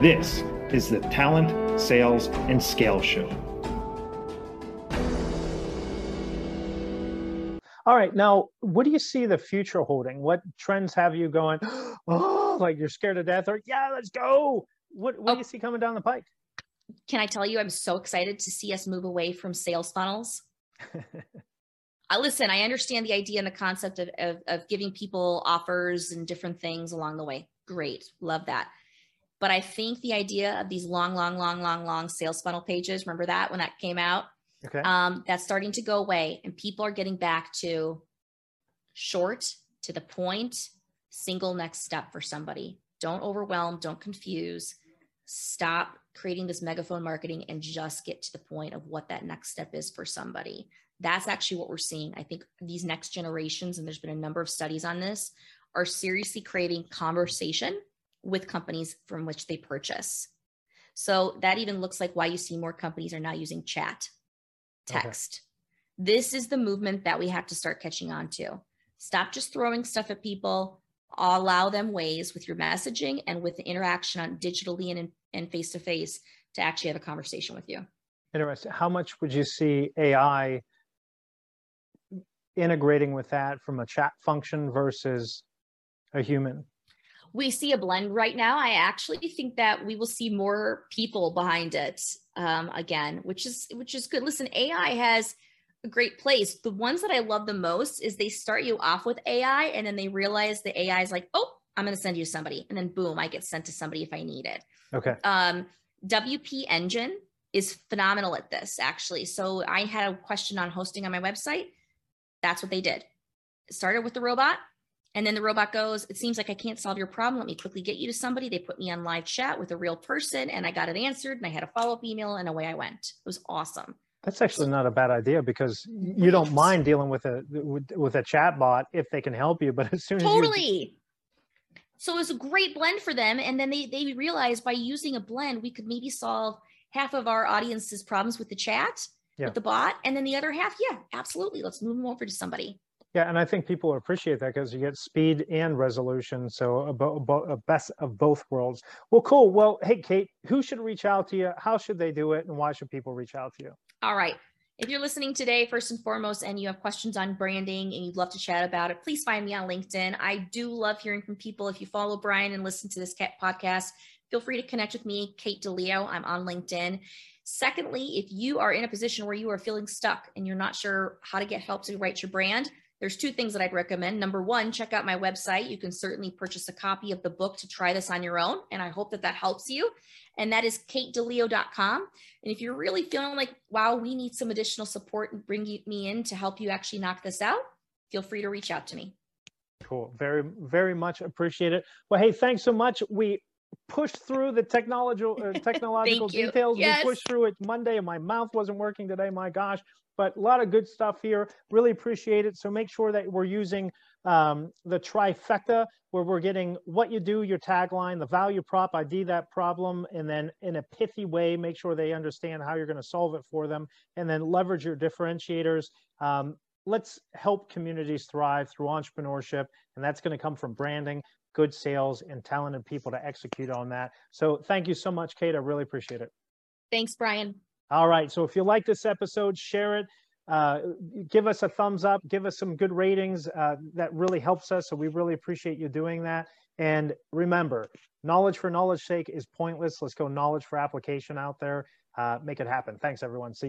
This is the Talent, Sales, and Scale Show. All right, now what do you see the future holding? What trends have you going? Oh, like you're scared to death, or yeah, let's go. What what oh. do you see coming down the pike? Can I tell you, I'm so excited to see us move away from sales funnels. uh, listen, I understand the idea and the concept of, of, of giving people offers and different things along the way. Great, love that but I think the idea of these long, long, long, long, long sales funnel pages, remember that when that came out? Okay. Um, that's starting to go away and people are getting back to short, to the point, single next step for somebody. Don't overwhelm, don't confuse. Stop creating this megaphone marketing and just get to the point of what that next step is for somebody. That's actually what we're seeing. I think these next generations, and there's been a number of studies on this, are seriously craving conversation with companies from which they purchase. So that even looks like why you see more companies are now using chat, text. Okay. This is the movement that we have to start catching on to. Stop just throwing stuff at people. Allow them ways with your messaging and with the interaction on digitally and and face to face to actually have a conversation with you. Interesting. How much would you see AI integrating with that from a chat function versus a human? We see a blend right now. I actually think that we will see more people behind it um, again, which is which is good. Listen, AI has a great place. The ones that I love the most is they start you off with AI and then they realize the AI is like, oh, I'm going to send you somebody, and then boom, I get sent to somebody if I need it. Okay. Um, WP Engine is phenomenal at this actually. So I had a question on hosting on my website. That's what they did. It started with the robot and then the robot goes, It seems like I can't solve your problem. Let me quickly get you to somebody. They put me on live chat with a real person and I got it answered and I had a follow up email and away I went. It was awesome. That's actually not a bad idea because you don't mind dealing with a with, with a chat bot if they can help you. But as soon as totally. So it was a great blend for them. And then they they realized by using a blend, we could maybe solve half of our audience's problems with the chat, yeah. with the bot. And then the other half, yeah, absolutely. Let's move them over to somebody. Yeah, and I think people appreciate that because you get speed and resolution. So a, bo- a best of both worlds. Well, cool. Well, hey, Kate, who should reach out to you? How should they do it? And why should people reach out to you? All right. If you're listening today, first and foremost, and you have questions on branding and you'd love to chat about it, please find me on LinkedIn. I do love hearing from people. If you follow Brian and listen to this podcast, feel free to connect with me, Kate DeLeo. I'm on LinkedIn. Secondly, if you are in a position where you are feeling stuck and you're not sure how to get help to write your brand, there's two things that I'd recommend. Number one, check out my website. You can certainly purchase a copy of the book to try this on your own. And I hope that that helps you. And that is katedeleo.com. And if you're really feeling like, wow, we need some additional support and bring me in to help you actually knock this out, feel free to reach out to me. Cool. Very, very much appreciate it. Well, hey, thanks so much. We pushed through the technological uh, technological details. Yes. We pushed through it Monday and my mouth wasn't working today. My gosh but a lot of good stuff here. Really appreciate it. So make sure that we're using um, the trifecta where we're getting what you do, your tagline, the value prop, ID that problem, and then in a pithy way, make sure they understand how you're going to solve it for them, and then leverage your differentiators. Um, let's help communities thrive through entrepreneurship, and that's going to come from branding, good sales, and talented people to execute on that. So thank you so much, Kate. I really appreciate it. Thanks, Brian. All right. So if you like this episode, share it. Uh, give us a thumbs up. Give us some good ratings. Uh, that really helps us. So we really appreciate you doing that. And remember, knowledge for knowledge sake is pointless. Let's go knowledge for application out there. Uh, make it happen. Thanks, everyone. See you.